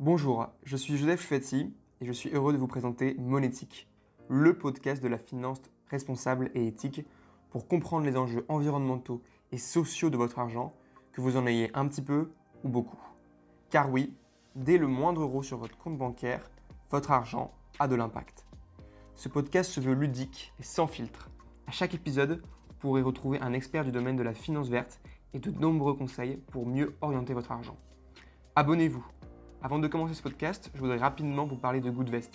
Bonjour, je suis Joseph Chouetti et je suis heureux de vous présenter Monétique, le podcast de la finance responsable et éthique pour comprendre les enjeux environnementaux et sociaux de votre argent, que vous en ayez un petit peu ou beaucoup. Car oui, dès le moindre euro sur votre compte bancaire, votre argent a de l'impact. Ce podcast se veut ludique et sans filtre. À chaque épisode, vous pourrez retrouver un expert du domaine de la finance verte et de nombreux conseils pour mieux orienter votre argent. Abonnez-vous. Avant de commencer ce podcast, je voudrais rapidement vous parler de Goodvest.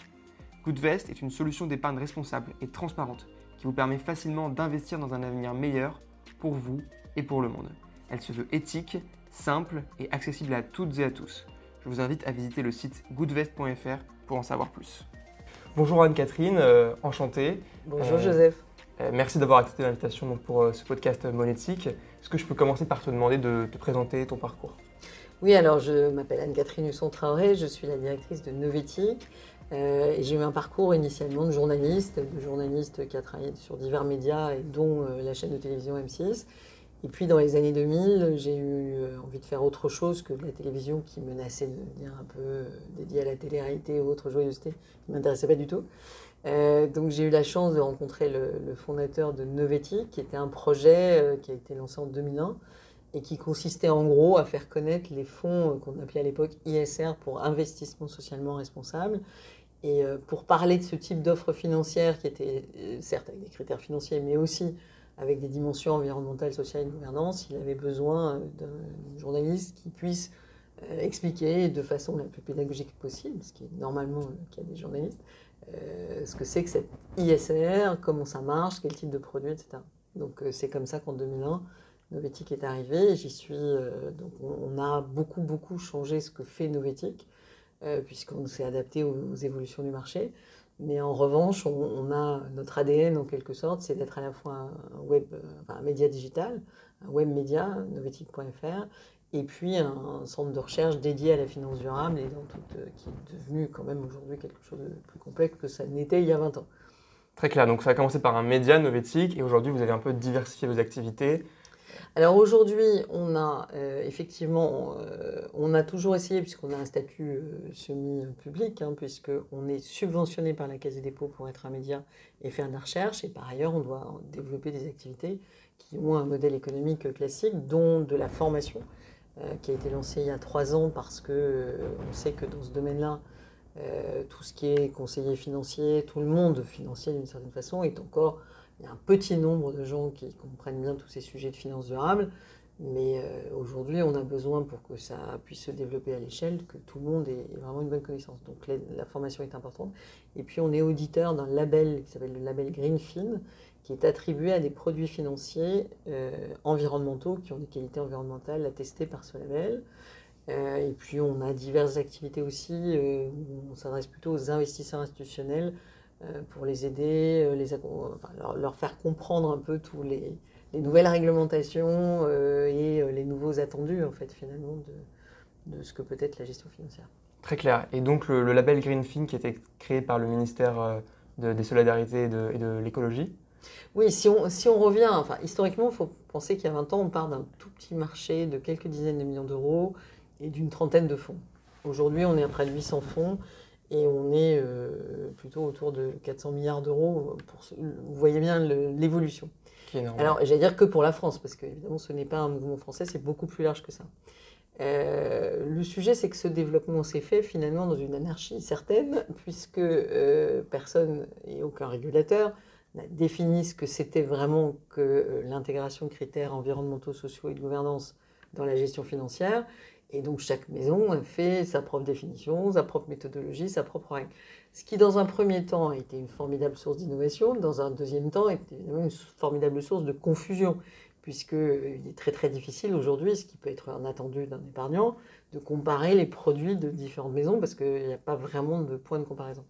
Goodvest est une solution d'épargne responsable et transparente qui vous permet facilement d'investir dans un avenir meilleur pour vous et pour le monde. Elle se veut éthique, simple et accessible à toutes et à tous. Je vous invite à visiter le site goodvest.fr pour en savoir plus. Bonjour Anne-Catherine, euh, enchantée. Bonjour Euh, Joseph. Euh, merci d'avoir accepté l'invitation pour euh, ce podcast monétique. Est-ce que je peux commencer par te demander de te présenter ton parcours? Oui, alors je m'appelle Anne-Catherine Husson-Traoré, je suis la directrice de Novetic. euh, j'ai eu un parcours initialement de journaliste, de journaliste qui a travaillé sur divers médias, et dont euh, la chaîne de télévision M6. Et puis dans les années 2000, j'ai eu euh, envie de faire autre chose que la télévision qui menaçait de devenir un peu dédiée à la télé-réalité ou autre joyeuseté qui ne m'intéressait pas du tout. Donc j'ai eu la chance de rencontrer le, fondateur de Novetic, qui était un projet qui a été lancé en 2001 et qui consistait en gros à faire connaître les fonds euh, qu'on appelait à l'époque ISR pour investissement socialement responsable. Et euh, pour parler de ce type d'offre financière qui était euh, certes avec des critères financiers, mais aussi avec des dimensions environnementales, sociales et de gouvernance, il avait besoin d'un journaliste qui puisse expliquer de façon la plus pédagogique possible, ce qui est normalement le cas des journalistes, ce que c'est que cette ISR, comment ça marche, quel type de produit, etc. Donc c'est comme ça qu'en 2001, Novetic est arrivé. J'y suis. euh, donc on, a beaucoup beaucoup changé ce que fait Novetic euh, puisqu'on s'est adapté aux, évolutions du marché. Mais en revanche, on, a notre ADN en quelque sorte, c'est d'être à la fois un web, euh, enfin, un média digital, un web média, novetic.fr, et puis un centre de recherche dédié à la finance durable et dans qui est devenu quand même aujourd'hui quelque chose de plus complexe que ça n'était il y a 20 ans. Très clair, donc ça a commencé par un média novétique et aujourd'hui vous avez un peu diversifié vos activités. Alors aujourd'hui, on a euh, effectivement, euh, on a toujours essayé, puisqu'on a un statut euh, semi-public, hein, puisqu'on est subventionné par la Caisse des dépôts pour être un média et faire de la recherche, et par ailleurs, on doit développer des activités qui ont un modèle économique classique, dont de la formation, qui a été lancée il y a trois ans, parce que on sait que dans ce domaine-là, tout ce qui est conseiller financier, tout le monde financier d'une certaine façon, est encore il y a un petit nombre de gens qui comprennent bien tous ces sujets de finances durables, mais euh, aujourd'hui, on a besoin pour que ça puisse se développer à l'échelle, que tout le monde ait vraiment une bonne connaissance. Donc la, formation est importante. Et puis on est auditeur d'un label qui s'appelle le label Greenfin, qui est attribué à des produits financiers euh, environnementaux qui ont des qualités environnementales attestées par ce label. Euh, et puis on a diverses activités aussi on s'adresse plutôt aux investisseurs institutionnels pour les aider, euh, les accom- enfin, leur, leur faire comprendre un peu tous les, les nouvelles réglementations euh, et euh, les nouveaux attendus en fait finalement de, de ce que peut être la gestion financière. Très clair. Et donc le, le label Greenfin qui a été créé par le ministère euh, de- des Solidarités et de, et de l'écologie? Oui, si on, si on revient, enfin historiquement, il faut penser qu'il y a 20 ans, on part d'un tout petit marché de quelques dizaines de millions d'euros et d'une trentaine de fonds. Aujourd'hui, on est à près de 800 fonds et on est euh, plutôt autour de 400 milliards d'euros. Vous voyez bien l'évolution. Alors, j'allais dire que pour la France, parce que évidemment, ce n'est pas un mouvement français, c'est beaucoup plus large que ça. Euh, le sujet, c'est que ce développement s'est fait finalement dans une anarchie certaine, puisque euh, personne et aucun régulateur n'a défini ce que c'était vraiment que l'intégration de critères environnementaux, sociaux et de gouvernance dans la gestion financière. Et donc, chaque maison a fait sa propre définition, sa propre méthodologie, sa propre règle. Ce qui, dans un premier temps, a été une formidable source d'innovation, dans un deuxième temps, évidemment une formidable source de confusion, puisqu'il est très très difficile aujourd'hui, ce qui peut être un attendu d'un épargnant, de comparer les produits de différentes maisons, parce qu'il n'y a pas vraiment de point de comparaison.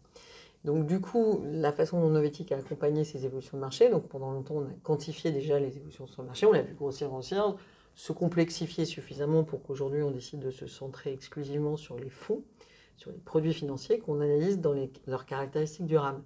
Donc du coup, la façon dont Novetic a accompagné ces évolutions de marché, donc pendant longtemps on a quantifié déjà les évolutions sur le marché, on l'a vu grossir, grossir, se complexifier suffisamment pour qu'aujourd'hui on décide de se centrer exclusivement sur les fonds, sur les produits financiers qu'on analyse dans leurs caractéristiques durables.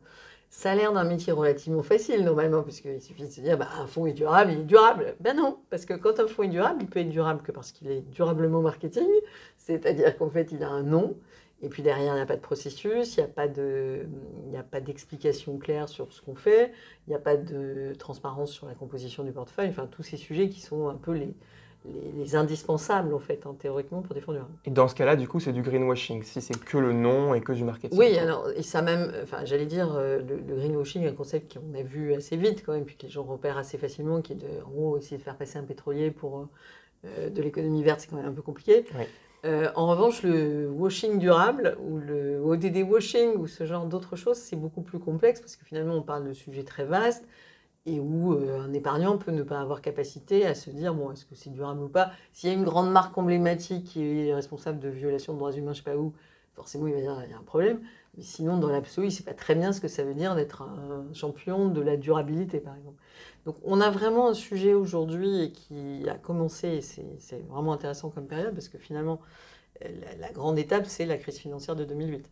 Ça a l'air d'un métier relativement facile normalement, puisqu'il suffit de se dire bah, un fonds est durable, il est durable. Ben non, parce que quand un fonds est durable, il peut être durable que parce qu'il est durablement marketing, c'est-à-dire qu'en fait il a un nom, et puis derrière, il n'y a pas de processus, il n'y a pas de, il a pas d'explication claire sur ce qu'on fait, il n'y a pas de transparence sur la composition du portefeuille. Enfin, tous ces sujets qui sont un peu les, les, indispensables en fait, hein, théoriquement, pour des fonds durables. Et dans ce cas-là, du coup, c'est du greenwashing, si c'est que le nom et que du marketing. Oui, alors, et ça même, enfin, j'allais dire, euh, le, greenwashing, un concept qu'on a vu assez vite quand même, puis que les gens repèrent assez facilement, qui est de, en gros, essayer de faire passer un pétrolier pour euh, de l'économie verte, c'est quand même un peu compliqué. Oui. Euh, en revanche, le washing durable ou le ODD washing ou ce genre d'autres choses, c'est beaucoup plus complexe parce que finalement, on parle de sujets très vastes et où euh, un épargnant peut ne pas avoir capacité à se dire bon, est-ce que c'est durable ou pas? S'il y a une grande marque emblématique qui est responsable de violation de droits humains, je ne sais pas où, forcément, il va dire qu'il y a un problème. Mais sinon, dans l'absolu, il ne sait pas très bien ce que ça veut dire d'être un champion de la durabilité, par exemple. Donc on a vraiment un sujet aujourd'hui qui a commencé, et c'est vraiment intéressant comme période, parce que finalement, la, grande étape, c'est la crise financière de 2008,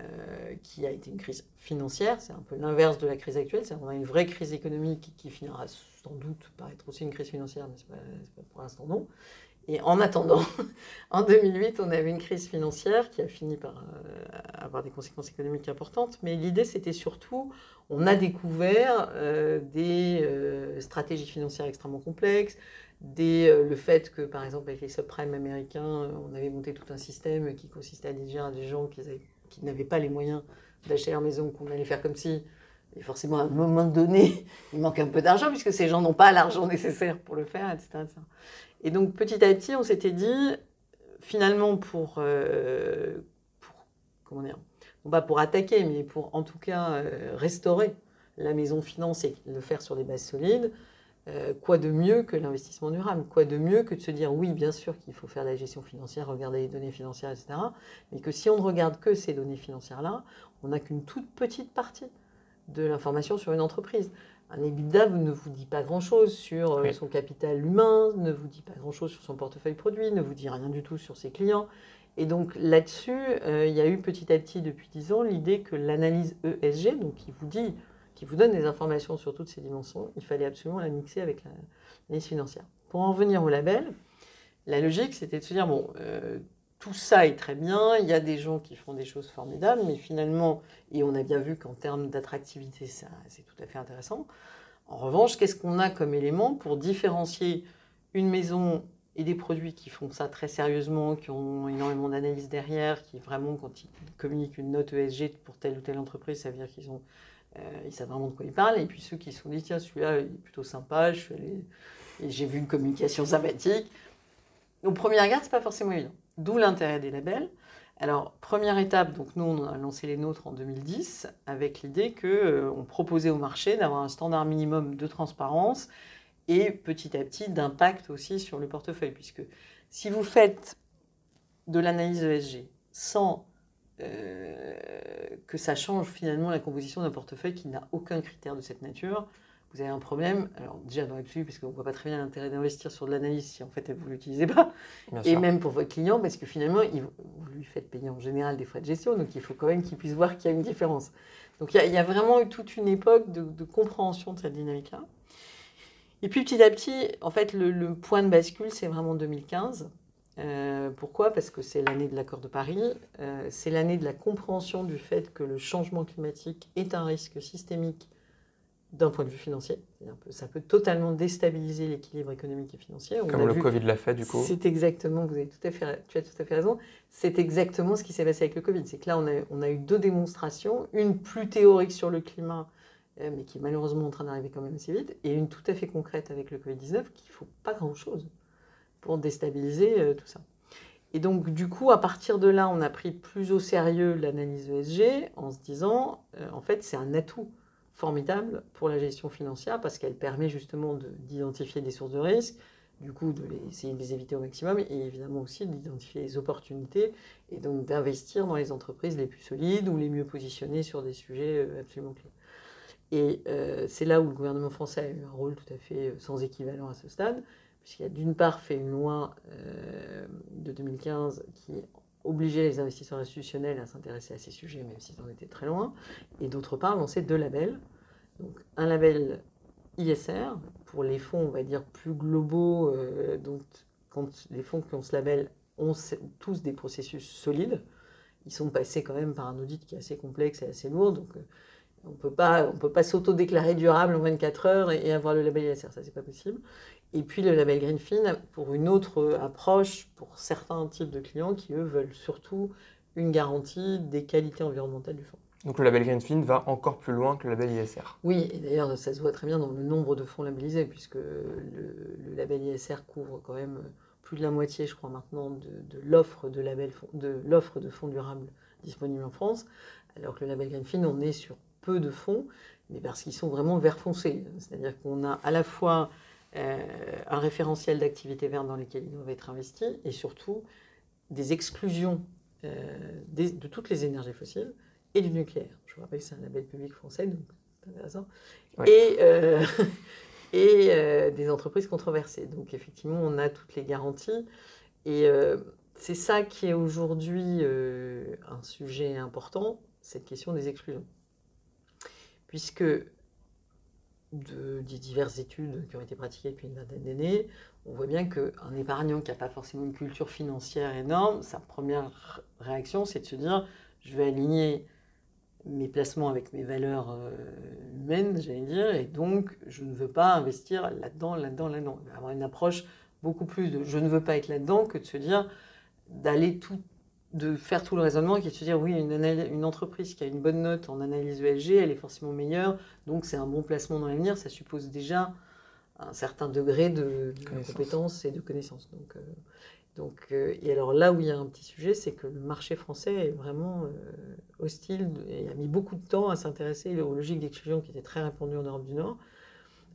euh, qui a été une crise financière, c'est un peu l'inverse de la crise actuelle, c'est on a une vraie crise économique qui finira sans doute par être aussi une crise financière, mais pour l'instant non. Et en attendant, en 2008, on avait une crise financière qui a fini par euh, avoir des conséquences économiques importantes. Mais l'idée, c'était surtout, on a découvert euh, des euh, stratégies financières extrêmement complexes, le fait que, par exemple, avec les subprimes américains, on avait monté tout un système qui consistait à dire à des gens qui, qui n'avaient pas les moyens d'acheter leur maison, qu'on allait faire comme si et forcément, à un moment donné, il manque un peu d'argent puisque ces gens n'ont pas l'argent nécessaire pour le faire, etc. Et donc petit à petit, on s'était dit, finalement, pour, euh, comment dire, pas pour attaquer, mais pour en tout cas euh, restaurer la maison finance et le faire sur des bases solides, euh, quoi de mieux que l'investissement durable? Quoi de mieux que de se dire, oui, bien sûr qu'il faut faire la gestion financière, regarder les données financières, etc. Mais que si on ne regarde que ces données financières-là, on n'a qu'une toute petite partie de l'information sur une entreprise. Un EBITDA ne vous dit pas grand-chose sur euh, son capital humain, ne vous dit pas grand-chose sur son portefeuille produit, ne vous dit rien du tout sur ses clients. Et donc là-dessus, euh, il y a eu petit à petit depuis 10 ans l'idée que l'analyse ESG, donc qui vous dit, qui vous donne des informations sur toutes ces dimensions, il fallait absolument la mixer avec l'analyse financière. Pour en venir au label, la logique c'était de se dire, bon, euh, tout ça est très bien, il y a des gens qui font des choses formidables, mais finalement, et on a bien vu qu'en termes d'attractivité, c'est tout à fait intéressant. En revanche, qu'est-ce qu'on a comme élément pour différencier une maison et des produits qui font ça très sérieusement, qui ont énormément d'analyse derrière, qui vraiment, quand ils communiquent une note ESG pour telle ou telle entreprise, ça veut dire qu'ils ont, euh, savent vraiment de quoi ils parlent. Et puis ceux qui se sont dit, tiens, celui-là, il est plutôt sympa, j'ai vu une communication sympathique. Au premier regard, c'est pas forcément évident. D'où l'intérêt des labels. Alors, première étape, donc nous, on a lancé les nôtres en 2010 avec l'idée qu'on euh, proposait au marché d'avoir un standard minimum de transparence et petit à petit d'impact aussi sur le portefeuille. Puisque si vous faites de l'analyse ESG sans euh, que ça change finalement la composition d'un portefeuille qui n'a aucun critère de cette nature, vous avez un problème, alors déjà dans l'absolu, parce qu'on ne voit pas très bien l'intérêt d'investir sur de l'analyse si en fait vous ne l'utilisez pas, et même pour votre client, parce que finalement, vous lui faites payer en général des frais de gestion, donc il faut quand même qu'il puisse voir qu'il y a une différence. Donc il y, a vraiment eu toute une époque de, compréhension de cette dynamique-là. Et puis petit à petit, en fait, le, point de bascule, c'est vraiment 2015. Euh, pourquoi? Parce que c'est l'année de l'accord de Paris, euh, c'est l'année de la compréhension du fait que le changement climatique est un risque systémique d'un point de vue financier. ça peut totalement déstabiliser l'équilibre économique et financier. Comme le Covid l'a fait, du coup. C'est exactement, vous avez tout à fait, tu as tout à fait raison, c'est exactement ce qui s'est passé avec le Covid. C'est que là, on a, on a, eu deux démonstrations, une plus théorique sur le climat, euh, mais qui est malheureusement en train d'arriver quand même assez vite, et une tout à fait concrète avec le Covid-19, qu'il ne faut pas grand-chose pour déstabiliser euh, tout ça. Et donc, du coup, à partir de là, on a pris plus au sérieux l'analyse ESG en se disant, euh, en fait, c'est un atout formidable pour la gestion financière parce qu'elle permet justement d'identifier des sources de risque, du coup de, de les éviter au maximum et évidemment aussi d'identifier les opportunités et donc d'investir dans les entreprises les plus solides ou les mieux positionnées sur des sujets euh, absolument clés. Et euh, c'est là où le gouvernement français a eu un rôle tout à fait euh, sans équivalent à ce stade, puisqu'il a d'une part fait une loi de 2015 qui obliger les investisseurs institutionnels à s'intéresser à ces sujets, même s'ils en étaient très loin. Et d'autre part, lancer deux labels. Un label ISR pour les fonds, on va dire, plus globaux. Euh, donc, quand les fonds qui ont ce label ont tous des processus solides, ils sont passés quand même par un audit qui est assez complexe et assez lourd. Donc, euh, on on peut pas s'auto-déclarer durable en 24 heures et, avoir le label ISR, ça c'est pas possible. Et puis le label Greenfin pour une autre approche pour certains types de clients qui eux veulent surtout une garantie des qualités environnementales du fonds. Donc le label Greenfin va encore plus loin que le label ISR. Oui, et d'ailleurs ça se voit très bien dans le nombre de fonds labellisés puisque le, le label ISR couvre quand même plus de la moitié, je crois maintenant, de, l'offre de label de l'offre de fonds durables disponibles en France, alors que le label Greenfin on est sur peu de fonds, mais parce qu'ils sont vraiment vert foncé. C'est-à-dire qu'on a à la fois euh, un référentiel d'activités vertes dans lesquelles ils doivent être investis et surtout des exclusions euh, de toutes les énergies fossiles et du nucléaire. Je vous rappelle que c'est un label public français, donc c'est intéressant. Et, euh, et des entreprises controversées. Donc effectivement, on a toutes les garanties. Et c'est ça qui est aujourd'hui un sujet important, cette question des exclusions puisque de, des diverses études qui ont été pratiquées depuis une vingtaine d'années, on voit bien qu'un épargnant qui n'a pas forcément une culture financière énorme, sa première réaction, c'est de se dire, je vais aligner mes placements avec mes valeurs euh, humaines, j'allais dire, et donc je ne veux pas investir là-dedans, là-dedans, là-dedans. Avoir une approche beaucoup plus de je ne veux pas être là-dedans que de se dire d'aller tout de faire tout le raisonnement qui est de se dire oui, une, une, entreprise qui a une bonne note en analyse ESG, elle est forcément meilleure, donc c'est un bon placement dans l'avenir, ça suppose déjà un certain degré de, compétence et de connaissance. Donc, euh, donc, euh, et alors là où il y a un petit sujet, c'est que le marché français est vraiment euh, hostile et a mis beaucoup de temps à s'intéresser aux logiques d'exclusion qui étaient très répandues en Europe du Nord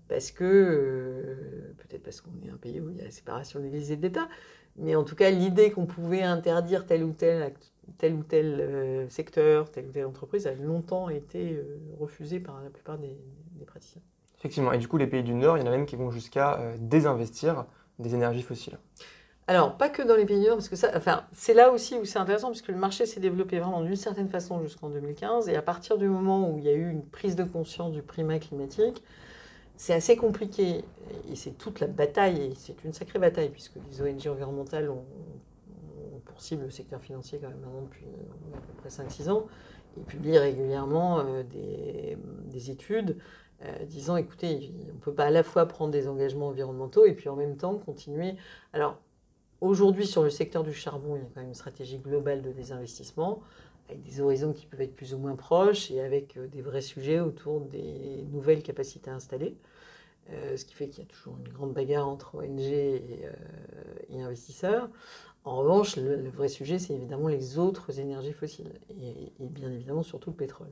parce que, peut-être parce qu'on est un pays où il y a la séparation de l'Église et de l'État, mais en tout cas, l'idée qu'on pouvait interdire tel ou tel, tel, ou tel euh, secteur, telle ou telle entreprise a longtemps été euh, refusée par la plupart des, praticiens. Effectivement. Et du coup, les pays du Nord, il y en a même qui vont jusqu'à euh, désinvestir des énergies fossiles. Alors, pas que dans les pays du Nord, parce que ça, enfin, c'est là aussi où c'est intéressant, puisque le marché s'est développé vraiment d'une certaine façon jusqu'en 2015. Et à partir du moment où il y a eu une prise de conscience du primat climatique, c'est assez compliqué et c'est toute la bataille, et c'est une sacrée bataille, puisque les ONG environnementales ont, pour cible le secteur financier quand même maintenant depuis à peu près 5-6 ans, et publient régulièrement euh, des, études euh, disant écoutez, on ne peut pas à la fois prendre des engagements environnementaux et puis en même temps continuer. Alors, aujourd'hui, sur le secteur du charbon, il y a quand même une stratégie globale de désinvestissement avec des horizons qui peuvent être plus ou moins proches et avec euh, des vrais sujets autour des nouvelles capacités installées. Euh, ce qui fait qu'il y a toujours une grande bagarre entre ONG et, euh, investisseurs. En revanche, le, vrai sujet, c'est évidemment les autres énergies fossiles, et, bien évidemment surtout le pétrole.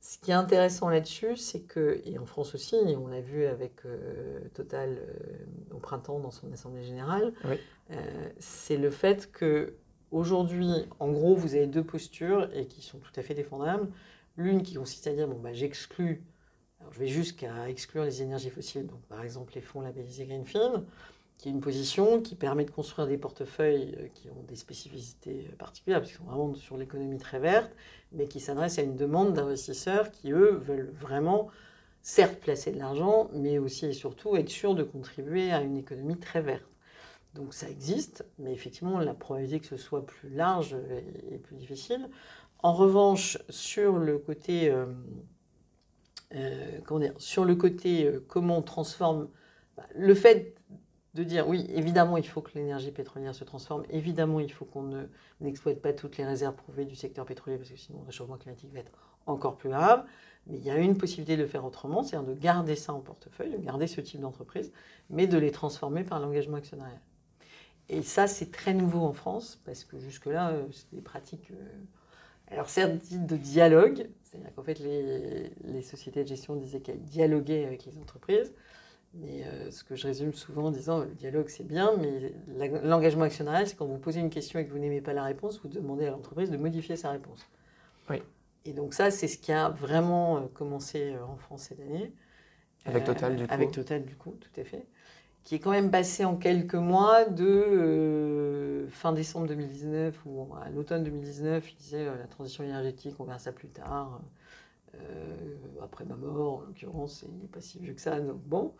Ce qui est intéressant là-dessus, c'est que, et en France aussi, on l'a vu avec Total au printemps dans son Assemblée générale, c'est le fait que Aujourd'hui, en gros, vous avez deux postures et qui sont tout à fait défendables. L'une qui consiste à dire bon, bah, j'exclus, je vais jusqu'à exclure les énergies fossiles, donc par exemple les fonds labellisés Greenfin, qui est une position qui permet de construire des portefeuilles euh, qui ont des spécificités particulières, parce qu'ils sont vraiment sur l'économie très verte, mais qui s'adressent à une demande d'investisseurs qui, eux, veulent vraiment, certes, placer de l'argent, mais aussi et surtout être sûrs de contribuer à une économie très verte. Donc ça existe, mais effectivement, la probabilité que ce soit plus large est plus difficile. En revanche, sur le côté, euh, euh, comment, dire, sur le côté euh, comment on transforme, bah, le fait de dire oui, évidemment, il faut que l'énergie pétrolière se transforme, évidemment, il faut qu'on n'exploite pas toutes les réserves prouvées du secteur pétrolier, parce que sinon le réchauffement climatique va être encore plus grave. Mais il y a une possibilité de faire autrement, c'est-à-dire de garder ça en portefeuille, de garder ce type d'entreprise, mais de les transformer par l'engagement actionnarial. Et ça, c'est très nouveau en France, parce que jusque-là, euh, c'est des pratiques, euh, alors certes dites de dialogue, c'est-à-dire qu'en fait, les, sociétés de gestion disaient qu'elles dialoguaient avec les entreprises, mais euh, ce que je résume souvent en disant, le dialogue, c'est bien, mais l'engagement actionnarial, c'est quand vous posez une question et que vous n'aimez pas la réponse, vous demandez à l'entreprise de modifier sa réponse. Oui. Et donc ça, c'est ce qui a vraiment commencé en France cette année. Avec Total, du coup. Avec Total, du coup, tout à fait qui est quand même passé en quelques mois de euh, fin décembre 2019 ou à l'automne 2019, il disait la transition énergétique, on verra ça plus tard, après ma mort en l'occurrence, il n'est pas si vieux que ça, donc bon,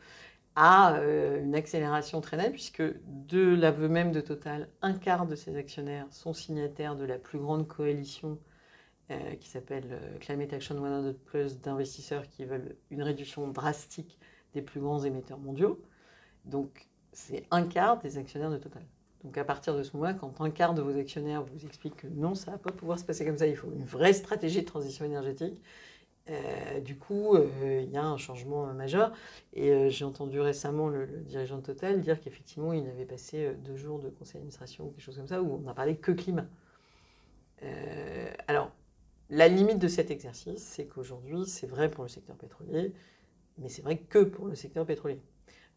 à une accélération très nette, puisque de l'aveu même de Total, un quart de ses actionnaires sont signataires de la plus grande coalition euh, qui s'appelle euh, Climate Action 100 Plus d'investisseurs qui veulent une réduction drastique des plus grands émetteurs mondiaux. Donc, c'est un quart des actionnaires de Total. Donc, à partir de ce moment, quand un quart de vos actionnaires vous explique que non, ça ne va pas pouvoir se passer comme ça, il faut une vraie stratégie de transition énergétique, euh, du coup, il y a un changement majeur. Et j'ai entendu récemment le, dirigeant de Total dire qu'effectivement, il avait passé deux jours de conseil d'administration ou quelque chose comme ça, où on n'a parlé que climat. alors, la limite de cet exercice, c'est qu'aujourd'hui, c'est vrai pour le secteur pétrolier, mais c'est vrai que pour le secteur pétrolier.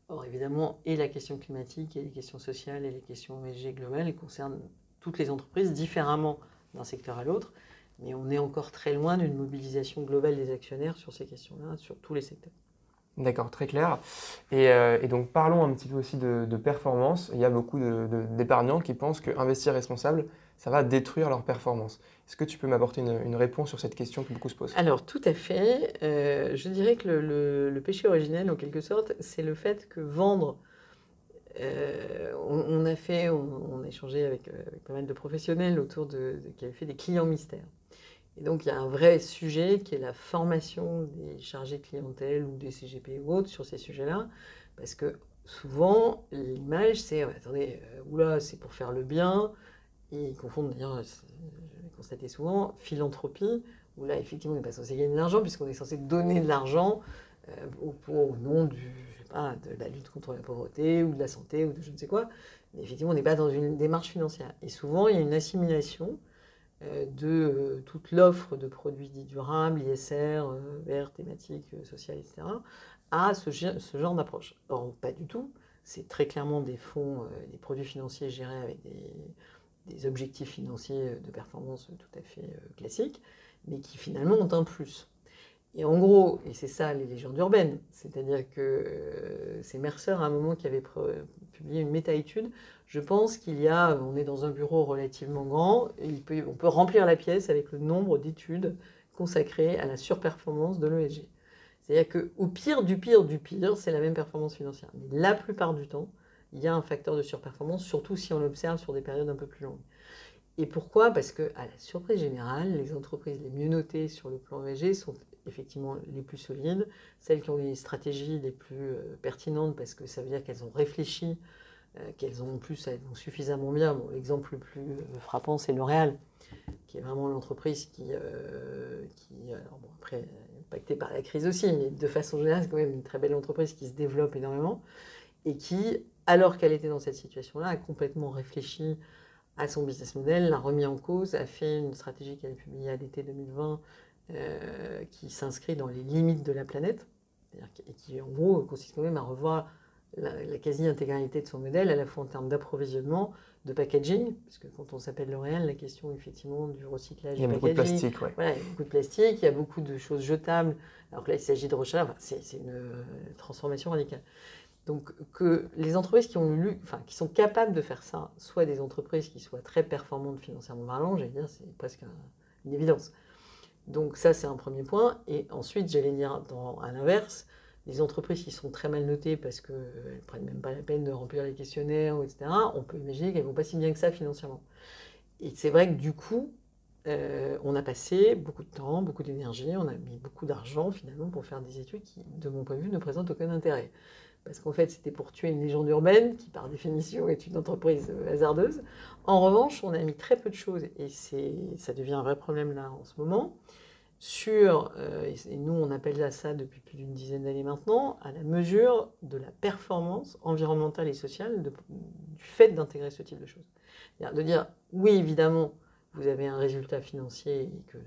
Or, évidemment, et la question climatique, et les questions sociales, et les questions ESG globales concernent toutes les entreprises différemment d'un secteur à l'autre, mais on est encore très loin d'une mobilisation globale des actionnaires sur ces questions-là, sur tous les secteurs. D'accord, très clair. Et, euh, donc parlons un petit peu aussi de, performance. Il y a beaucoup d'épargnants qui pensent qu'investir responsable, ça va détruire leur performance. Est-ce que tu peux m'apporter une, réponse sur cette question que beaucoup se posent Alors, tout à fait. Euh, je dirais que le, péché originel, en quelque sorte, c'est le fait que vendre. Euh, on, a fait, on, a échangé avec, euh, avec, pas mal de professionnels autour de, qui avaient fait des clients mystères. Et donc, il y a un vrai sujet qui est la formation des chargés de clientèle ou des CGP ou autres sur ces sujets-là. Parce que souvent, l'image, c'est attendez, oula, c'est pour faire le bien, ils confondent d'ailleurs, je l'ai constaté souvent, philanthropie, où là, effectivement, on n'est pas censé gagner de l'argent, puisqu'on est censé donner de l'argent euh, au, nom du, pas, de la lutte contre la pauvreté, ou de la santé, ou de je ne sais quoi. Mais effectivement, on n'est pas dans une démarche financière. Et souvent, il y a une assimilation euh, de euh, toute l'offre de produits dits durables, ISR, verts, thématiques, sociales, etc., à ce, genre d'approche. Or, pas du tout. C'est très clairement des fonds, des produits financiers gérés avec des des objectifs financiers de performance tout à fait euh, classiques, mais qui finalement ont un plus. Et en gros, et c'est ça les légendes urbaines, c'est-à-dire que euh, c'est Mercer à un moment qui avait publié une méta-étude. Je pense qu'il y a, on est dans un bureau relativement grand, on peut remplir la pièce avec le nombre d'études consacrées à la surperformance de l'ESG. C'est-à-dire qu'au pire du pire du pire, c'est la même performance financière. Mais la plupart du temps, il y a un facteur de surperformance, surtout si on l'observe sur des périodes un peu plus longues. Et pourquoi? Parce que, à la surprise générale, les entreprises les mieux notées sur le plan ESG sont effectivement les plus solides, celles qui ont les stratégies les plus euh, pertinentes parce que ça veut dire qu'elles ont réfléchi, euh, qu'elles ont en plus elles vont suffisamment bien. L'exemple le plus euh, frappant, c'est L'Oréal, qui est vraiment l'entreprise qui, qui bon, après, impactée par la crise aussi, mais de façon générale, c'est quand même une très belle entreprise qui se développe énormément et qui alors qu'elle était dans cette situation-là, a complètement réfléchi à son business model, l'a remis en cause, a fait une stratégie qu'elle a publiée à l'été 2020 euh, qui s'inscrit dans les limites de la planète, et qui en gros consiste quand même à revoir la, quasi-intégralité de son modèle, à la fois en termes d'approvisionnement, de packaging, parce que quand on s'appelle L'Oréal, la question effectivement du recyclage il y a beaucoup de plastique, voilà, il y a beaucoup de plastique, il y a beaucoup de choses jetables, alors que là il s'agit de recharge, c'est une euh, transformation radicale. Donc que les entreprises qui, ont lu, enfin, qui sont capables de faire ça, soit des entreprises qui soient très performantes financièrement parlant, j'allais dire, c'est presque une évidence. Donc ça, c'est un premier point. Et ensuite, j'allais dire, dans, à l'inverse, les entreprises qui sont très mal notées parce qu'elles ne prennent même pas la peine de remplir les questionnaires, etc., on peut imaginer qu'elles ne vont pas si bien que ça financièrement. Et c'est vrai que du coup, euh, on a passé beaucoup de temps, beaucoup d'énergie, on a mis beaucoup d'argent finalement pour faire des études qui, de mon point de vue, ne présentent aucun intérêt parce qu'en fait c'était pour tuer une légende urbaine qui par définition est une entreprise euh, hasardeuse. En revanche, on a mis très peu de choses, et ça devient un vrai problème là en ce moment, sur, euh, et nous on appelle ça depuis plus d'une dizaine d'années maintenant, à la mesure de la performance environnementale et sociale du fait d'intégrer ce type de choses. De dire, oui évidemment, vous avez un résultat financier et que...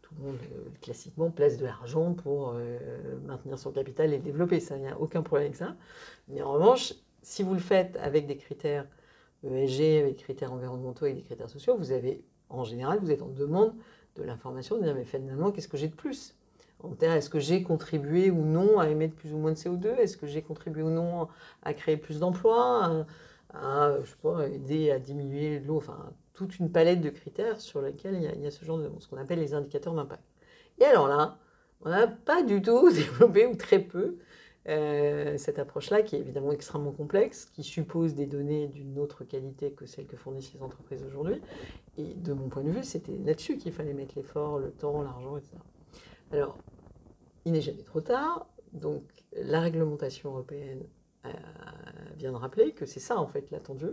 tout le monde, euh, classiquement, place de l'argent pour euh, maintenir son capital et le développer. Ça, il n'y a aucun problème avec ça. Mais en revanche, si vous le faites avec des critères ESG, avec des critères environnementaux et des critères sociaux, vous avez, en général, vous êtes en demande de l'information, de dire, mais finalement, qu'est-ce que j'ai de plus est-ce que j'ai contribué ou non à émettre plus ou moins de CO2 Est-ce que j'ai contribué ou non à créer plus d'emplois à, je sais pas, aider à diminuer l'eau? Enfin, toute une palette de critères sur lesquels il y a, il ce genre de ce qu'on appelle les indicateurs d'impact. Et alors là, on n'a pas du tout développé, ou très peu, euh, cette approche-là, qui est évidemment extrêmement complexe, qui suppose des données d'une autre qualité que celles que fournissent les entreprises aujourd'hui. Et de mon point de vue, c'était là-dessus qu'il fallait mettre l'effort, le temps, l'argent, etc. Alors, il n'est jamais trop tard. Donc, la réglementation européenne euh, vient de rappeler que c'est ça, en fait, l'attendu.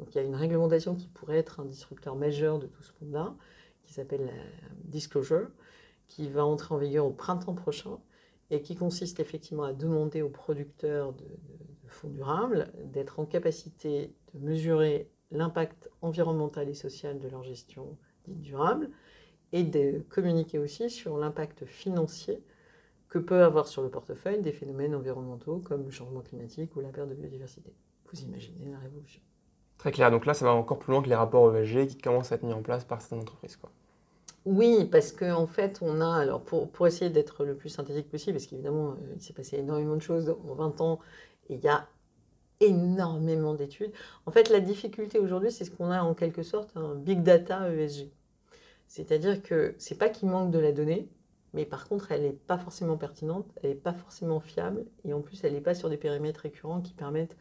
Donc, il y a une réglementation qui pourrait être un disrupteur majeur de tout ce monde-là, qui s'appelle la Disclosure, qui va entrer en vigueur au printemps prochain et qui consiste effectivement à demander aux producteurs de, fonds durables d'être en capacité de mesurer l'impact environnemental et social de leur gestion dite durable et de communiquer aussi sur l'impact financier que peut avoir sur le portefeuille des phénomènes environnementaux comme le changement climatique ou la perte de biodiversité. Vous imaginez la révolution. Très clair, donc là ça va encore plus loin que les rapports ESG qui commencent à être mis en place par certaines entreprises. Quoi. Oui, parce qu'en en fait, on a, alors pour, essayer d'être le plus synthétique possible, parce qu'évidemment, euh, il s'est passé énormément de choses en 20 ans, et il y a énormément d'études. En fait, la difficulté aujourd'hui, c'est ce qu'on a en quelque sorte un big data ESG. C'est-à-dire que c'est pas qu'il manque de la donnée, mais par contre, elle n'est pas forcément pertinente, elle n'est pas forcément fiable, et en plus, elle n'est pas sur des périmètres récurrents qui permettent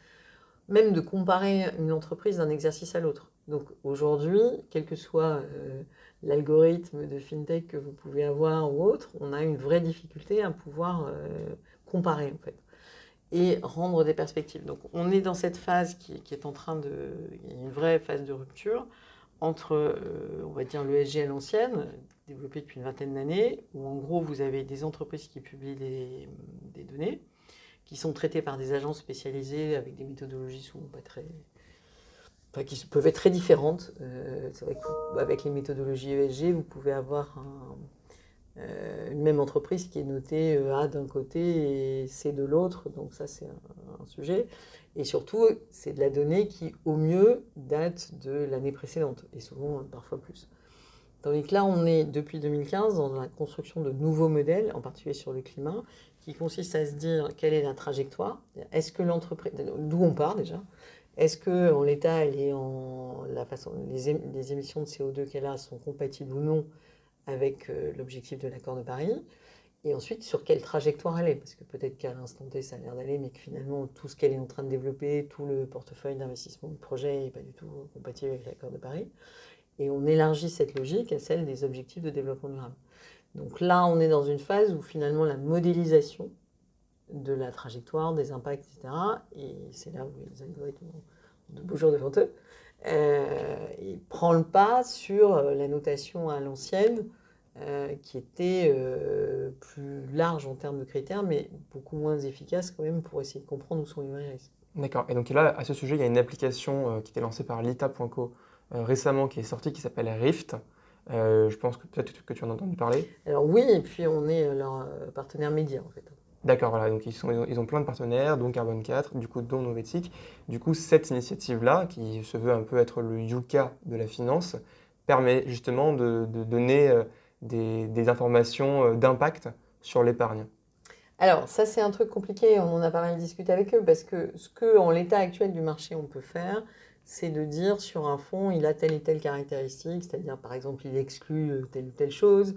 même de comparer une entreprise d'un exercice à l'autre. Donc aujourd'hui, quel que soit euh, l'algorithme de fintech que vous pouvez avoir ou autre, on a une vraie difficulté à pouvoir euh, comparer en fait et rendre des perspectives. Donc on est dans cette phase qui, est en train de... Il y a une vraie phase de rupture entre, euh, on va dire, l'ESG à l'ancienne, développée depuis une vingtaine d'années, où en gros vous avez des entreprises qui publient des, des, données, qui sont traitées par des agences spécialisées avec des méthodologies souvent pas très qui peuvent être très différentes. Euh, c'est vrai qu'avec les méthodologies ESG, vous pouvez avoir euh, une même entreprise qui est notée euh, A d'un côté et C de l'autre, donc ça c'est un, sujet. Et surtout, c'est de la donnée qui, au mieux, date de l'année précédente, et souvent parfois plus. Tandis que là, on est depuis 2015 dans la construction de nouveaux modèles, en particulier sur le climat, qui consiste à se dire quelle est la trajectoire, est-ce que l'entreprise, d'où on part déjà, est-ce que en l'état, les, émissions de CO2 qu'elle a sont compatibles ou non avec euh, l'objectif de l'accord de Paris? Et ensuite, sur quelle trajectoire elle est? Parce que peut-être qu'à l'instant T, ça a l'air d'aller, mais que finalement, tout ce qu'elle est en train de développer, tout le portefeuille d'investissement du projet n'est pas du tout compatible avec l'accord de Paris. Et on élargit cette logique à celle des objectifs de développement durable. Donc là, on est dans une phase où finalement la modélisation de la trajectoire, des impacts, etc. Et c'est là où les algorithmes ont de beaux jours devant eux. Euh, il prend le pas sur euh, la notation à l'ancienne, euh, qui était euh, plus large en termes de critères, mais beaucoup moins efficace quand même pour essayer de comprendre où sont les risques. D'accord. Et donc là, à ce sujet, il y a une application qui était lancée par l'ITA.co récemment, qui est sortie, qui s'appelle Rift. je pense que peut-être que tu en as entendu parler. Alors oui, et puis on est leur partenaire média en fait. D'accord, voilà, donc ils, sont, ils ont plein de partenaires, dont Carbone 4, du coup, dont Novetic. Du coup, cette initiative-là, qui se veut un peu être le Yuka de la finance, permet justement de, donner euh, des, informations euh, d'impact sur l'épargne. Alors, ça, c'est un truc compliqué, on en a pas mal discuté avec eux, parce que ce que, en l'état actuel du marché, on peut faire, c'est de dire sur un fonds, il a telle et telle caractéristique, c'est-à-dire, par exemple, il exclut euh, telle ou telle chose,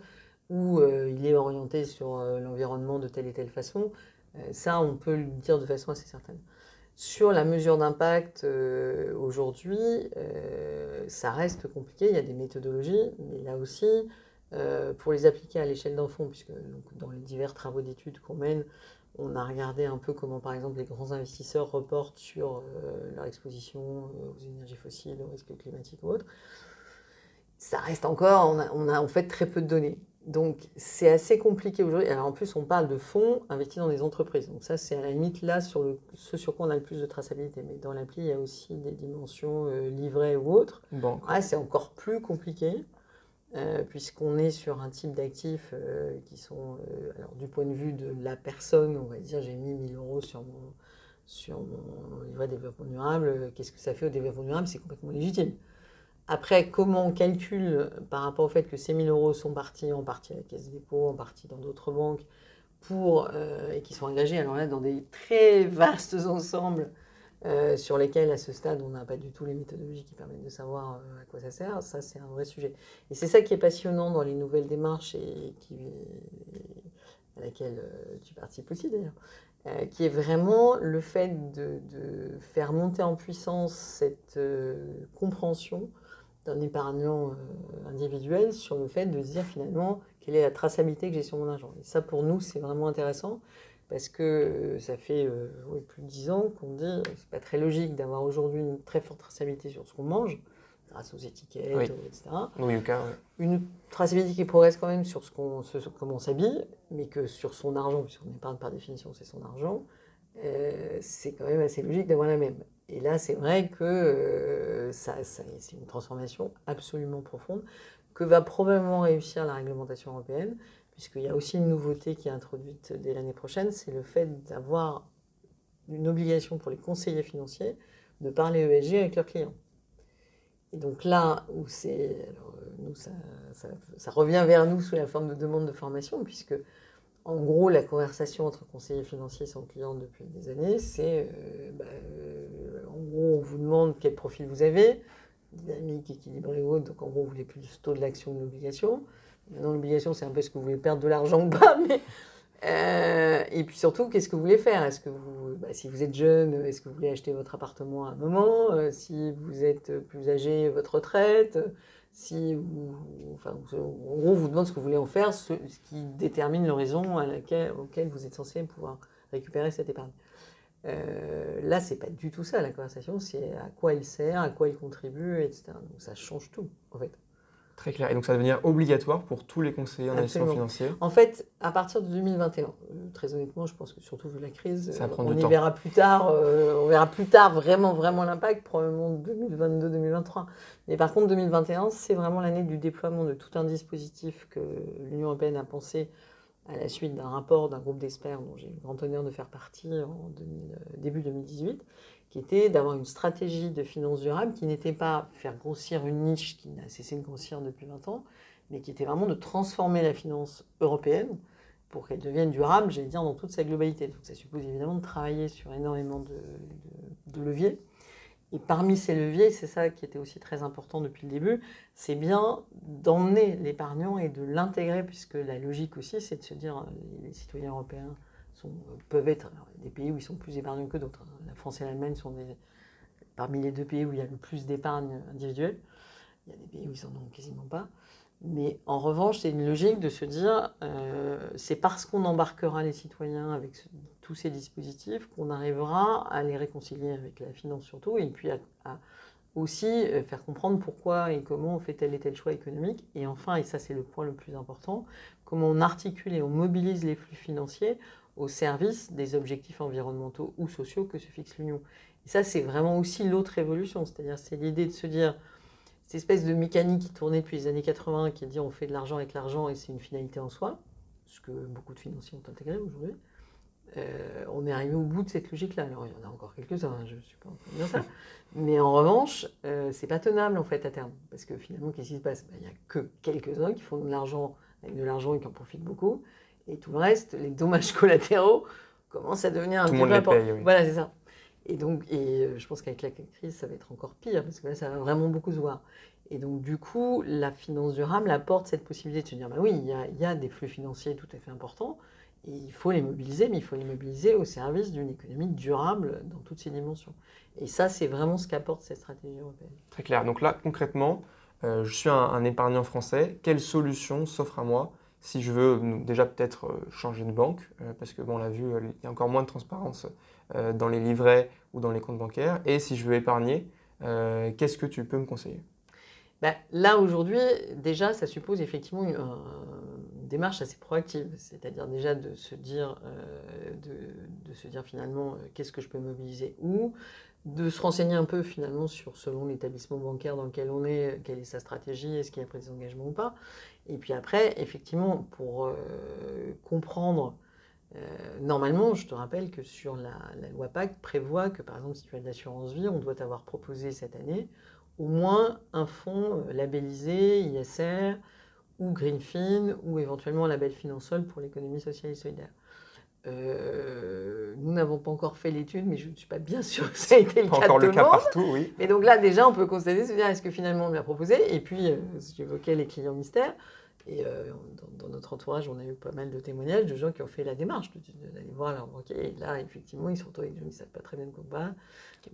ou euh, il est orienté sur euh, l'environnement de telle et telle façon, euh, ça, on peut le dire de façon assez certaine. Sur la mesure d'impact, aujourd'hui, ça reste compliqué. Il y a des méthodologies, mais là aussi, pour les appliquer à l'échelle d'un fonds, puisque dans les divers travaux d'études qu'on mène, on a regardé un peu comment, par exemple, les grands investisseurs reportent sur leur exposition aux énergies fossiles, aux risques climatiques ou autres. Ça reste encore, on a, on a en fait très peu de données. Donc c'est assez compliqué aujourd'hui. Alors en plus, on parle de fonds investis dans des entreprises. Donc ça, c'est à la limite là sur le, ce sur quoi on a le plus de traçabilité. Mais dans l'appli, il y a aussi des dimensions euh, livrées ou autres. Bon. Ah, c'est encore plus compliqué. Euh, puisqu'on est sur un type d'actifs euh, qui sont, alors du point de vue de la personne, on va dire j'ai mis 1000 euros sur mon, sur mon livret développement durable, qu'est-ce que ça fait au développement durable? C'est complètement légitime. Après, comment on calcule par rapport au fait que ces 1000 euros sont partis en partie à la caisse des dépôts, en partie dans d'autres banques, pour, et qui sont engagés alors là dans des très vastes ensembles euh, sur lesquels, à ce stade, on n'a pas du tout les méthodologies qui permettent de savoir euh, à quoi ça sert. Ça, c'est un vrai sujet. Et c'est ça qui est passionnant dans les nouvelles démarches et à laquelle euh, tu participes aussi d'ailleurs, qui est vraiment le fait de, faire monter en puissance cette compréhension d'un épargnant individuel sur le fait de se dire finalement quelle est la traçabilité que j'ai sur mon argent. Et ça, pour nous, c'est vraiment intéressant parce que euh, ça fait euh, plus de dix ans qu'on dit c'est pas très logique d'avoir aujourd'hui une très forte traçabilité sur ce qu'on mange, grâce aux étiquettes, etc. Oui, Une traçabilité qui progresse quand même sur ce qu'on, comment on s'habille, mais que sur son argent, puisqu'on épargne par définition, c'est son argent, euh, c'est quand même assez logique d'avoir la même. Et là, c'est vrai que ça, c'est une transformation absolument profonde que va probablement réussir la réglementation européenne puisqu'il y a aussi une nouveauté qui est introduite dès l'année prochaine, c'est le fait d'avoir une obligation pour les conseillers financiers de parler ESG avec leurs clients. Et donc là où c'est, euh, nous ça, revient vers nous sous la forme de demande de formation, puisque en gros la conversation entre conseillers financiers et son client depuis des années, c'est euh, bah, euh, on vous demande quel profil vous avez, dynamique, équilibré ou autre, donc en gros vous voulez plus le taux de l'action ou l'obligation. Maintenant, l'obligation, c'est un peu ce que vous voulez perdre de l'argent ou pas. Mais, euh, et puis surtout, qu'est-ce que vous voulez faire? Est-ce que vous, bah, si vous êtes jeune, est-ce que vous voulez acheter votre appartement à un moment? Euh, Si vous êtes plus âgé, votre retraite? Si enfin, en gros, vous demande ce que vous voulez en faire, ce, qui détermine l'horizon auquel vous êtes censé pouvoir récupérer cette épargne. Euh, là, c'est pas du tout ça la conversation, c'est à quoi il sert, à quoi il contribue, etc. Donc ça change tout, en fait. Très clair. Et donc ça va devenir obligatoire pour tous les conseillers en investissement financier En fait, à partir de 2021, euh, très honnêtement, je pense que surtout vu la crise, on y verra plus tard. Euh, on verra plus tard vraiment, vraiment l'impact, probablement 2022-2023. Mais par contre, 2021, c'est vraiment l'année du déploiement de tout un dispositif que l'Union européenne a pensé à la suite d'un rapport d'un groupe d'experts dont j'ai eu le grand honneur de faire partie en euh, début 2018 qui était d'avoir une stratégie de finances durables qui n'était pas faire grossir une niche qui n'a cessé de grossir depuis 20 ans, mais qui était vraiment de transformer la finance européenne pour qu'elle devienne durable, j'allais dire, dans toute sa globalité. Donc ça suppose évidemment de travailler sur énormément de, leviers. Et parmi ces leviers, c'est ça qui était aussi très important depuis le début, c'est bien d'emmener l'épargnant et de l'intégrer, puisque la logique aussi, c'est de se dire, les citoyens européens peuvent être des pays où ils sont plus épargnants que d'autres. Hein. La France et l'Allemagne sont parmi les deux pays où il y a le plus d'épargne individuelle. Il y a des pays où ils n'en ont quasiment pas. Mais en revanche, c'est une logique de se dire, euh, c'est parce qu'on embarquera les citoyens avec tous ces dispositifs qu'on arrivera à les réconcilier avec la finance surtout, et puis à, aussi euh, faire comprendre pourquoi et comment on fait tel et tel choix économique. Et enfin, et ça c'est le point le plus important, comment on articule et on mobilise les flux financiers au service des objectifs environnementaux ou sociaux que se fixe l'Union. Et ça, c'est vraiment aussi l'autre évolution, c'est-à-dire c'est l'idée de se dire, cette espèce de mécanique qui tournait depuis les années 80, qui dit on fait de l'argent avec l'argent et c'est une finalité en soi, ce que beaucoup de financiers ont intégré aujourd'hui. Euh, on est arrivé au bout de cette logique-là. Alors, il y en a encore quelques-uns, hein, je ne suis pas en train de dire ça. Mais en revanche, euh, c'est pas tenable, en fait, à terme. Parce que finalement, qu'est-ce qui se passe? Ben, Il n'y a que quelques-uns qui font de l'argent avec de l'argent et qui en profitent beaucoup. Et tout le reste, les dommages collatéraux, commencent à devenir un tout peu important. Voilà, c'est ça. Et donc, et euh, je pense qu'avec la crise, ça va être encore pire, parce que là, ça va vraiment beaucoup se voir. Et donc, du coup, la finance durable apporte cette possibilité de se dire, bah oui, il y a, il y a des flux financiers tout à fait importants, et il faut les mobiliser, mais il faut les mobiliser au service d'une économie durable dans toutes ses dimensions. Et ça, c'est vraiment ce qu'apporte cette stratégie européenne. Très clair. Donc là, concrètement, euh, je suis un, un, épargnant français. Quelle solution s'offre à moi si je veux déjà peut-être euh, changer de banque, euh, parce que bon, on l'a vu, il y a encore moins de transparence dans les livrets ou dans les comptes bancaires, et si je veux épargner, qu'est-ce que tu peux me conseiller? Bah, Là, aujourd'hui, déjà, ça suppose effectivement une, démarche assez proactive, c'est-à-dire déjà de se dire, de, se dire finalement qu'est-ce que je peux mobiliser où, de se renseigner un peu finalement sur, selon l'établissement bancaire dans lequel on est, quelle est sa stratégie, est-ce qu'il a pris des engagements ou pas. Et puis après, effectivement, pour euh, comprendre, euh, normalement, je te rappelle que sur la, loi PAC prévoit que, par exemple, si tu as de l'assurance vie, on doit t'avoir proposé cette année au moins un fonds labellisé ISR ou Greenfin ou éventuellement un label Finansol pour l'économie sociale et solidaire. Euh, nous n'avons pas encore fait l'étude, mais je ne suis pas bien sûre que ça a été le pas cas encore de le tout cas monde. partout, oui. Mais donc là, déjà, on peut constater, se dire, est-ce que finalement on me l'a proposé? Et puis, euh, j'évoquais les clients mystères. Et euh, dans, dans notre entourage, on a eu pas mal de témoignages de gens qui ont fait la démarche d'aller voir leur banquier. Et là, effectivement, ils sont retrouvés avec des gens qui ne savent pas très bien de quoi on parle.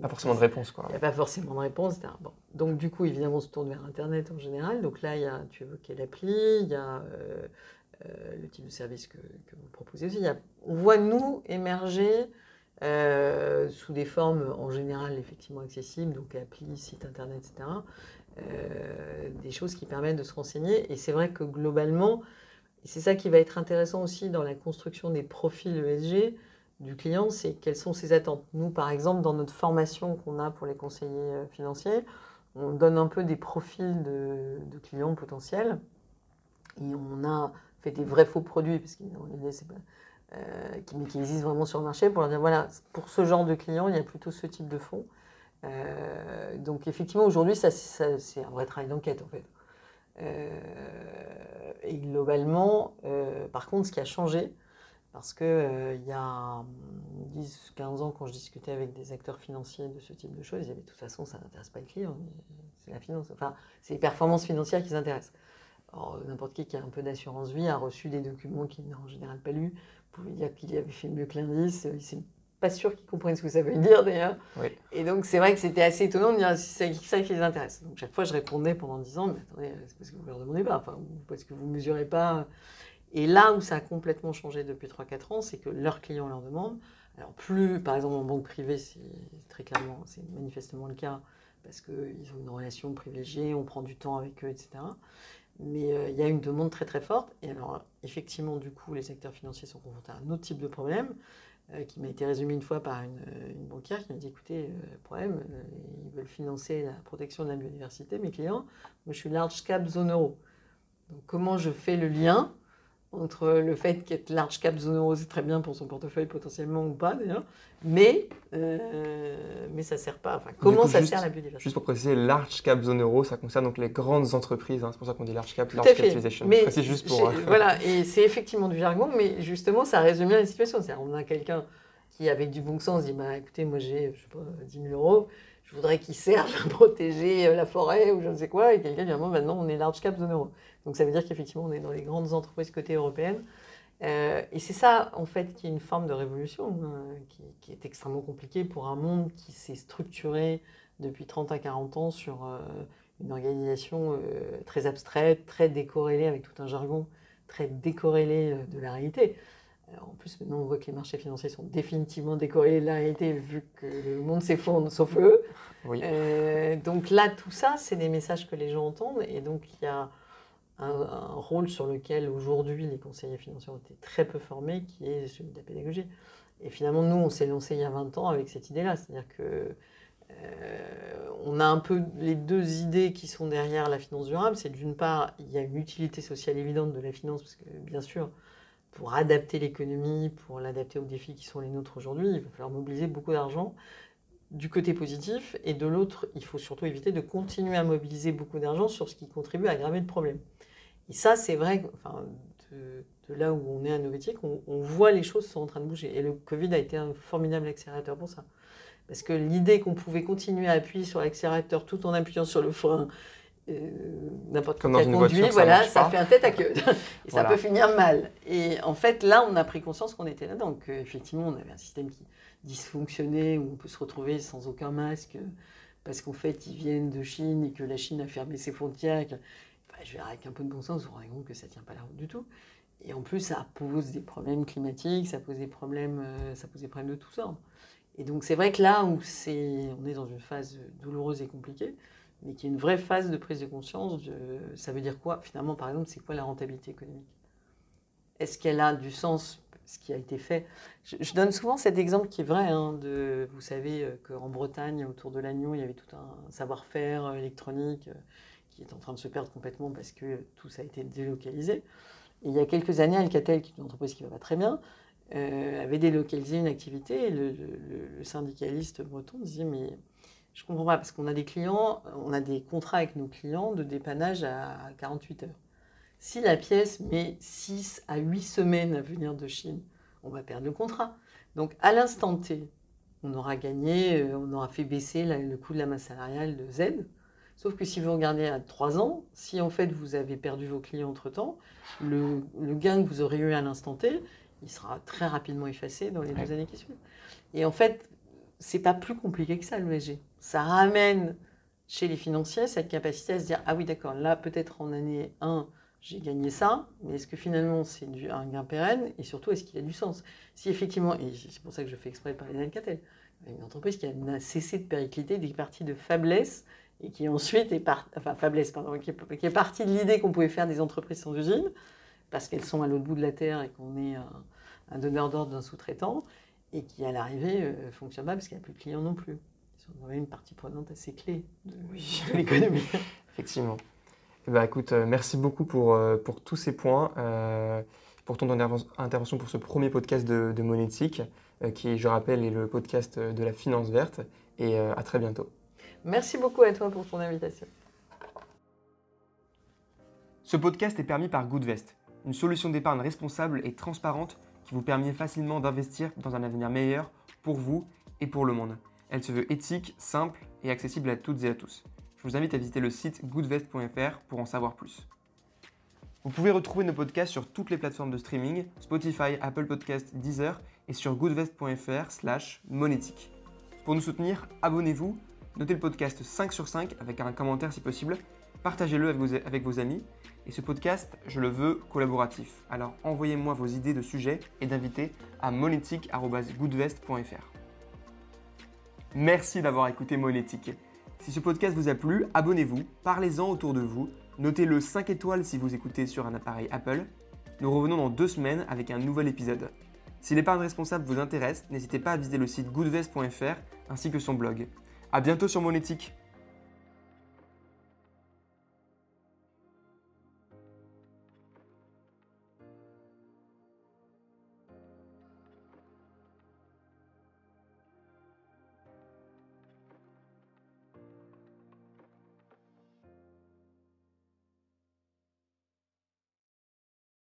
Pas forcément de réponse, quoi. Il n'y a pas forcément de réponse. Bon. Donc, du coup, évidemment, on se tourne vers Internet en général. Donc là, il y a, tu évoquais l'appli, il y a euh, euh, le type de service que, que vous proposez aussi. Il y a- on voit, nous, émerger euh, sous des formes en général effectivement accessibles, donc appli, site Internet, etc., euh, des choses qui permettent de se renseigner. Et c'est vrai que globalement, c'est ça qui va être intéressant aussi dans la construction des profils ESG du client, c'est quelles sont ses attentes. Nous, par exemple, dans notre formation qu'on a pour les conseillers euh, financiers, on donne un peu des profils de, clients potentiels et on a fait des vrais faux produits, parce pas. euh, qui, mais qui existent vraiment sur le marché pour leur dire voilà, pour ce genre de client, il y a plutôt ce type de fonds. Euh, donc, effectivement, aujourd'hui, ça, c'est un vrai travail d'enquête, en fait. Euh, et globalement, euh, par contre, ce qui a changé, parce que il y a 10-15 ans, quand je discutais avec des acteurs financiers de ce type de choses, ils disaient, mais de toute façon, ça n'intéresse pas le client, c'est la finance. Enfin, c'est les performances financières qui s'intéressent. N'importe qui qui a un peu d'assurance vie a reçu des documents qu'il n'a en général pas lus. Vous dire qu'il avait fait mieux que l'indice. Il n'est pas sûr qu'il comprenne ce que ça veut dire d'ailleurs. Oui. Et donc, c'est vrai que c'était assez étonnant de dire si c'est ça qui les intéresse. Donc, chaque fois, je répondais pendant 10 ans, mais attendez, c'est parce que vous ne leur demandez pas, enfin, parce que vous ne mesurez pas. Et là où ça a complètement changé depuis 3-4 ans, c'est que leurs clients leur demandent. Alors, plus, par exemple, en banque privée, c'est très clairement, c'est manifestement le cas, parce qu'ils ont une relation privilégiée, on prend du temps avec eux, etc. Mais euh, il y a une demande très très forte. Et alors, effectivement, du coup, les acteurs financiers sont confrontés à un autre type de problème, qui m'a été résumé une fois par une, euh, une banquière qui m'a dit écoutez, euh, problème, euh, ils veulent financer la protection de la biodiversité, mes clients. Moi, je suis large cap zone euro. Donc, comment je fais le lien entre le fait qu'être large cap zone euro, c'est très bien pour son portefeuille potentiellement ou pas d'ailleurs, mais, euh, mais ça ne sert pas. Enfin, comment coup, ça juste- sert la biodiversité? Juste pour préciser, large cap zone euro, ça concerne donc les grandes entreprises. hein. C'est pour ça qu'on dit large cap, Tout large capitalization. Mais précise juste pour. euh, voilà, et c'est effectivement du jargon, mais justement, ça résume bien la situation. C'est-à-dire, on a quelqu'un qui, avec du bon sens, dit bah, écoutez, moi j'ai, je sais pas, 10 000 euros, je voudrais qu'ils servent à protéger euh, la forêt ou je ne sais quoi, et quelqu'un bon, maintenant on est large cap zone euro. Donc ça veut dire qu'effectivement, on est dans les grandes entreprises côté européenne. Euh, et c'est ça, en fait, qui est une forme de révolution, euh, qui, est extrêmement compliquée pour un monde qui s'est structuré depuis 30 à 40 ans sur euh, une organisation très abstraite, très décorrélée, avec tout un jargon très décorrélé euh, de la réalité. En plus, maintenant, on voit que les marchés financiers sont définitivement décorrélés de la réalité, vu que le monde s'effondre, sauf eux. Oui. Euh, donc là, tout ça, c'est des messages que les gens entendent, et donc il y a un, un rôle sur lequel aujourd'hui les conseillers financiers ont été très peu formés, qui est celui de la pédagogie. Et finalement, nous, on s'est lancé il y a 20 ans avec cette idée-là, c'est-à-dire que euh, on a un peu les deux idées qui sont derrière la finance durable. C'est d'une part, il y a une utilité sociale évidente de la finance, parce que bien sûr, pour adapter l'économie, pour l'adapter aux défis qui sont les nôtres aujourd'hui, il va falloir mobiliser beaucoup d'argent du côté positif, et de l'autre, il faut surtout éviter de continuer à mobiliser beaucoup d'argent sur ce qui contribue à aggraver le problème. Et ça, c'est vrai, enfin, de, là où on est à Novetic, on, on voit les choses sont en train de bouger. Et le Covid a été un formidable accélérateur pour ça. Parce que l'idée qu'on pouvait continuer à appuyer sur l'accélérateur tout en appuyant sur le frein, n'importe Comme qui a conduit, ça voilà, ça fait un tête à queue. et ça peut finir mal. Et en fait, là, on a pris conscience qu'on était là-dedans, qu'effectivement, on avait un système qui dysfonctionnait, où on peut se retrouver sans aucun masque, parce qu'en fait, ils viennent de Chine et que la Chine a fermé ses frontières. et que- Enfin, je vais avec un peu de bon sens, vous vous rendez compte que ça tient pas la route du tout. Et en plus, ça pose des problèmes climatiques, ça pose des problèmes, euh, ça pose des problèmes de tout ça. Et donc, c'est vrai que là où c'est, on est dans une phase douloureuse et compliquée, mais qui est une vraie phase de prise de conscience de, ça veut dire quoi Finalement, par exemple, c'est quoi la rentabilité économique? Est-ce qu'elle a du sens ce qui a été fait? Je, donne souvent cet exemple qui est vrai. hein, vous savez euh, qu'en Bretagne, autour de l'agneau, il y avait tout un savoir-faire euh, électronique euh, qui est en train de se perdre complètement parce que tout ça a été délocalisé. Et il y a quelques années, Alcatel, qui est une entreprise qui va pas très bien, avait délocalisé une activité et le- le syndicaliste breton disait mais Je comprends pas parce qu'on a des clients, on a des contrats avec nos clients de dépannage à 48 heures. Si la pièce met 6 à 8 semaines à venir de Chine, on va perdre le contrat. Donc à l'instant T, on aura gagné, euh, on aura fait baisser le coût de la masse salariale de Z. Sauf que si vous regardez à 3 ans, si en fait vous avez perdu vos clients entre-temps, le, gain que vous aurez eu à l'instant T, il sera très rapidement effacé dans les deux années qui suivent. Et en fait, c'est pas plus compliqué que ça le ESG. Ça ramène chez les financiers cette capacité à se dire ah oui d'accord, là peut-être en année 1, j'ai gagné ça, mais est-ce que finalement c'est un gain pérenne? Et surtout est-ce qu'il a du sens? Si effectivement, et c'est pour ça que je fais exprès de parler d'Alcatel, une entreprise qui a cessé de péricliter des parties de faiblesse et qui ensuite est, enfin, faiblesse, pardon, qui est, partie de l'idée qu'on pouvait faire des entreprises sans usine parce qu'elles sont à l'autre bout de la terre et qu'on est un, donneur d'ordre d'un sous-traitant et qui à l'arrivée euh, fonctionne pas parce qu'il n'y a plus de clients non plus. C'est une partie prenante assez clé de, oui. de l'économie. Effectivement. Bah, écoute, euh, merci beaucoup pour, euh, pour tous ces points, euh, pour ton intervention pour ce premier podcast de, de Monétique, qui, je rappelle, est le podcast de la finance verte. Et à très bientôt. Merci beaucoup à toi pour ton invitation. Ce podcast est permis par Goodvest, une solution d'épargne responsable et transparente qui vous permet facilement d'investir dans un avenir meilleur pour vous et pour le monde. Elle se veut éthique, simple et accessible à toutes et à tous je vous invite à visiter le site goodvest.fr pour en savoir plus. Vous pouvez retrouver nos podcasts sur toutes les plateformes de streaming, Spotify, Apple Podcasts, Deezer et sur goodvest.fr slash monétique. Pour nous soutenir, abonnez-vous, notez le podcast 5 sur 5 avec un commentaire si possible, partagez-le avec vos, amis et ce podcast, je le veux collaboratif. Alors envoyez-moi vos idées de sujets et d'invités à monétique.goodvest.fr. Merci d'avoir écouté Monétique. Si ce podcast vous a plu, abonnez-vous, parlez-en autour de vous, notez-le 5 étoiles si vous écoutez sur un appareil Apple. Nous revenons dans deux semaines avec un nouvel épisode. Si l'épargne responsable vous intéresse, n'hésitez pas à visiter le site goodvest.fr ainsi que son blog. A bientôt sur Monétique